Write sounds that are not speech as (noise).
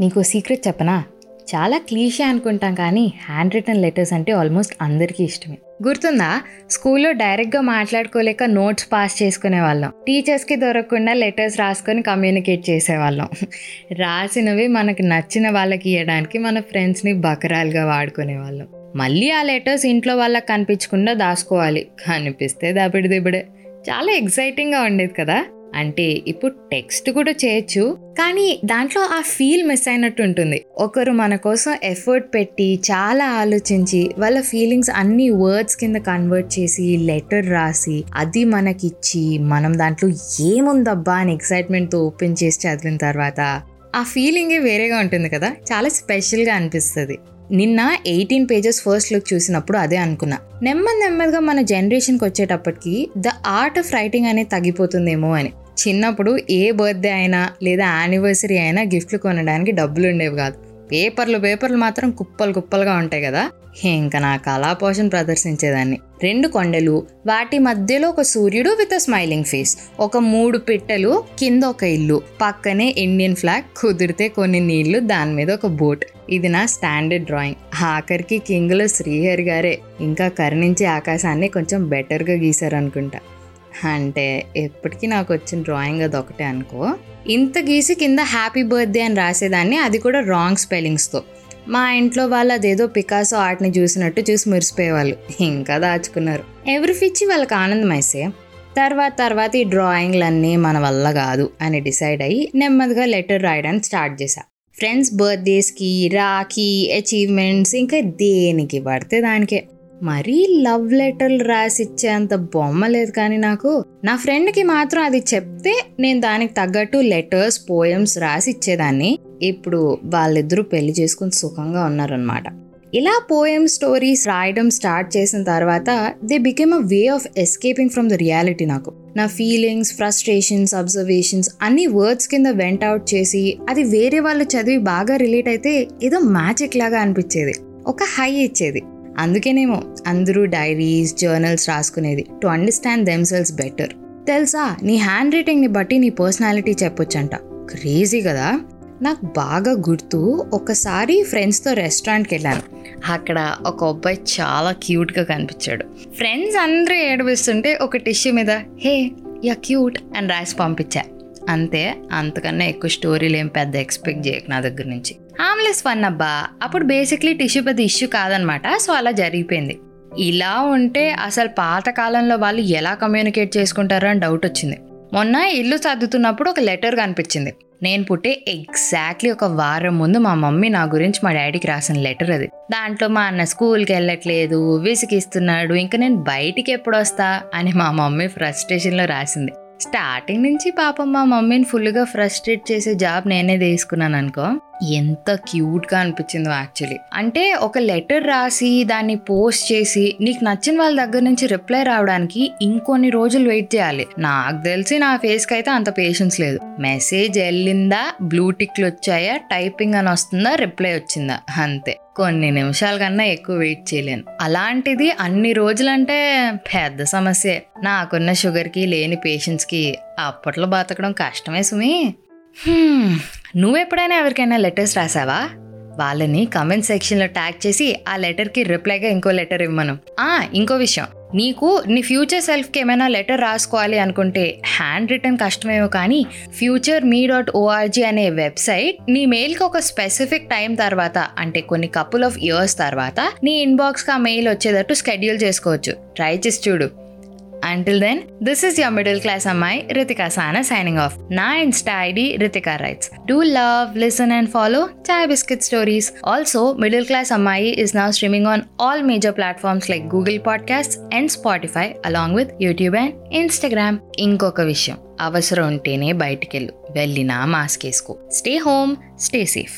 నీకు సీక్రెట్ చెప్పనా? చాలా క్లీషే అనుకుంటాం కానీ హ్యాండ్ రిటర్న్ లెటర్స్ అంటే ఆల్మోస్ట్ అందరికీ ఇష్టమే. గుర్తుందా? స్కూల్లో డైరెక్ట్గా మాట్లాడుకోలేక నోట్స్ పాస్ చేసుకునే వాళ్ళం టీచర్స్కి దొరకకుండా లెటర్స్ రాసుకొని కమ్యూనికేట్ చేసేవాళ్ళం. (laughs) రాసినవి మనకు నచ్చిన వాళ్ళకి ఇవ్వడానికి మన ఫ్రెండ్స్ని బకరాలుగా వాడుకునే వాళ్ళం మళ్ళీ ఆ లెటర్స్ ఇంట్లో వాళ్ళకి కనిపించకుండా దాచుకోవాలి. కనిపిస్తే దబిడి దిబిడే. చాలా ఎక్సైటింగ్గా ఉండేది కదా? అంటే ఇప్పుడు టెక్స్ట్ కూడా చేయొచ్చు కానీ దాంట్లో ఆ ఫీల్ మిస్ అయినట్టు ఉంటుంది. ఒకరు మన కోసం ఎఫర్ట్ పెట్టి చాలా ఆలోచించి వాళ్ళ ఫీలింగ్స్ అన్ని వర్డ్స్ కింద కన్వర్ట్ చేసి లెటర్ రాసి అది మనకిచ్చి మనం దాంట్లో ఏముందబ్బా అని ఎక్సైట్మెంట్తో ఓపెన్ చేసి చదివిన తర్వాత ఆ ఫీలింగే వేరేగా ఉంటుంది కదా? చాలా స్పెషల్గా అనిపిస్తుంది. నిన్న ఎయిటీన్ పేజెస్ ఫస్ట్ లుక్ చూసినప్పుడు అదే అనుకున్నా. నెమ్మది నెమ్మదిగా మన జనరేషన్కి వచ్చేటప్పటికి ద ఆర్ట్ ఆఫ్ రైటింగ్ అనేది తగ్గిపోతుందేమో అని. చిన్నప్పుడు ఏ బర్త్డే అయినా లేదా యానివర్సరీ అయినా గిఫ్ట్లు కొనడానికి డబ్బులు ఉండేవి కాదు. పేపర్లు పేపర్లు మాత్రం కుప్పలు కుప్పలుగా ఉంటాయి కదా. ఇంకా నా కళాపోషణ ప్రదర్శించేదాన్ని. రెండు కొండలు వాటి మధ్యలో ఒక సూర్యుడు విత్ అ స్మైలింగ్ ఫేస్ ఒక మూడు పిట్టలు కింద ఒక ఇల్లు. పక్కనే ఇండియన్ ఫ్లాగ్ కుదిరితే కొన్ని నీళ్ళు దాని మీద ఒక బోట్. ఇది నా స్టాండర్డ్ డ్రాయింగ్ ఆఖరికి కింగ్లో శ్రీహరి గారే. ఇంకా కరుణించే ఆకాశాన్ని కొంచెం బెటర్గా గీశారనుకుంటా. అంటే ఎప్పటికీ నాకు వచ్చిన డ్రాయింగ్ అది ఒకటే అనుకో. ఇంత గీసి కింద హ్యాపీ బర్త్డే అని రాసేదాన్ని అది కూడా రాంగ్ స్పెల్లింగ్స్తో మా ఇంట్లో వాళ్ళు అదేదో పికాసో ఆర్ట్ని చూసినట్టు చూసి మురిసిపోయేవాళ్ళు. ఇంకా దాచుకున్నారు. ఎవరి ఫిచ్చి వాళ్ళకి ఆనందం అయితే తర్వాత తర్వాత ఈ డ్రాయింగ్లన్నీ మన వల్ల కాదు అని డిసైడ్ అయ్యి నెమ్మదిగా లెటర్ రాయడానికి స్టార్ట్ చేశా. ఫ్రెండ్స్ బర్త్డేస్కి రాఖీ అచీవ్మెంట్స్ ఇంకా దేనికి పడితే దానికే. మరీ లవ్ లెటర్లు రాసి ఇచ్చేంత బొమ్మ లేదు కానీ నాకు. నా ఫ్రెండ్కి మాత్రం అది చెప్తే నేను దానికి తగ్గట్టు లెటర్స్ పోయమ్స్ రాసి ఇచ్చేదాన్ని ఇప్పుడు వాళ్ళిద్దరూ పెళ్ళి చేసుకుని సుఖంగా ఉన్నారనమాట ఇలా పోయమ్ స్టోరీస్ రాయడం స్టార్ట్ చేసిన తర్వాత they became a way of escaping from the reality నాకు. నా ఫీలింగ్స్ ఫ్రస్ట్రేషన్స్ అబ్జర్వేషన్స్ అన్ని వర్డ్స్ కింద వెంట్ అవుట్ చేసి అది వేరే వాళ్ళు చదివి బాగా రిలేట్ అయితే ఏదో మ్యాజిక్ లాగా అనిపించేది. ఒక హై ఇచ్చేది. అందుకేనేమో అందరూ diaries journals రాసుకునేది. To understand themselves better. తెలుసా? నీ హ్యాండ్ రైటింగ్ని బట్టి నీ పర్సనాలిటీ చెప్పొచ్చంట. క్రేజీ కదా? నాకు బాగా గుర్తు ఒకసారి ఫ్రెండ్స్తో రెస్టారెంట్కి వెళ్ళాను అక్కడ ఒక అబ్బాయి చాలా క్యూట్గా కనిపించాడు. ఫ్రెండ్స్ అందరూ ఏడిపిస్తుంటే ఒక టిష్యూ మీద హే యా క్యూట్ అని రాసి పంపించా. అంతే అంతకన్నా ఎక్కువ స్టోరీలు ఏం పెద్ద ఎక్స్పెక్ట్ చేయకు నా దగ్గర నుంచి. హామ్లెస్ ఫన్ అబ్బా అప్పుడు బేసిక్లీ టిష్యూ పెద్ద ఇష్యూ కాదనమాట సో అలా జరిగిపోయింది. ఇలా ఉంటే అసలు పాతకాలంలో వాళ్ళు ఎలా కమ్యూనికేట్ చేసుకుంటారో అని డౌట్ వచ్చింది. మొన్న ఇల్లు సర్దుతున్నప్పుడు ఒక లెటర్ కనిపించింది. నేను పుట్టే ఎగ్జాక్ట్లీ ఒక వారం ముందు మా మమ్మీ నా గురించి మా డాడీకి రాసిన లెటర్ అది. దాంట్లో మా అన్న స్కూల్కి వెళ్ళట్లేదు విసిగిస్తున్నాడు ఇంకా నేను బయటికి ఎప్పుడు వస్తా అని మా మమ్మీ ఫ్రస్ట్రేషన్లో రాసింది. స్టార్టింగ్ నుంచి పాపం మా మమ్మీని ఫుల్గా ఫ్రస్ట్రేట్ చేసే జాబ్ నేనే తీసుకున్నాను అనుకో. ఎంత క్యూట్గా అనిపించిందో యాక్చువల్లీ. అంటే ఒక లెటర్ రాసి దాన్ని పోస్ట్ చేసి నీకు నచ్చిన వాళ్ళ దగ్గర నుంచి రిప్లై రావడానికి ఇంకొన్ని రోజులు వెయిట్ చేయాలి. నాకు తెలిసి నా ఫేస్కి అయితే అంత పేషెన్స్ లేదు. మెసేజ్ వెళ్ళిందా బ్లూ టిక్లు వచ్చాయా టైపింగ్ అని వస్తుందా రిప్లై వచ్చిందా? అంతే. కొన్ని నిమిషాల కన్నా ఎక్కువ వెయిట్ చేయలేను. అలాంటిది అన్ని రోజులంటే పెద్ద సమస్యే. నాకున్న షుగర్కి లేని పేషెంట్స్కి అప్పట్లో బతకడం కష్టమే సుమి. నువ్వెప్పుడైనా ఎవరికైనా లెటర్స్ రాసావా? వాళ్ళని కమెంట్ సెక్షన్లో ట్యాగ్ చేసి ఆ లెటర్కి రిప్లైగా ఇంకో లెటర్ ఇవ్వను ఆ ఇంకో విషయం. నీకు నీ ఫ్యూచర్ సెల్ఫ్కి ఏమైనా లెటర్ రాసుకోవాలి అనుకుంటే హ్యాండ్ రిటర్న్ కష్టమేమో కానీ ఫ్యూచర్ మీ డాట్ ఓఆర్జీ అనే వెబ్సైట్ నీ మెయిల్కి ఒక స్పెసిఫిక్ టైం తర్వాత అంటే కొన్ని కపుల్ ఆఫ్ ఇయర్స్ తర్వాత నీ ఇన్బాక్స్కి ఆ మెయిల్ వచ్చేటట్టు షెడ్యూల్ చేసుకోవచ్చు. ట్రై చేసి చూడు. Until then, this is your middle class Ammai, Ritika Sana signing off. Na Insta ID Ritika writes. Do love, listen, and follow Chai Biscuit Stories. Also, Middle Class Ammai is now streaming on all major platforms like Google Podcasts and Spotify, along with YouTube and Instagram. ఇంకొక విషయం అవసరం ఉంటేనే బయటికెళ్ళు వెళ్ళినా mask వేసుకో stay home stay safe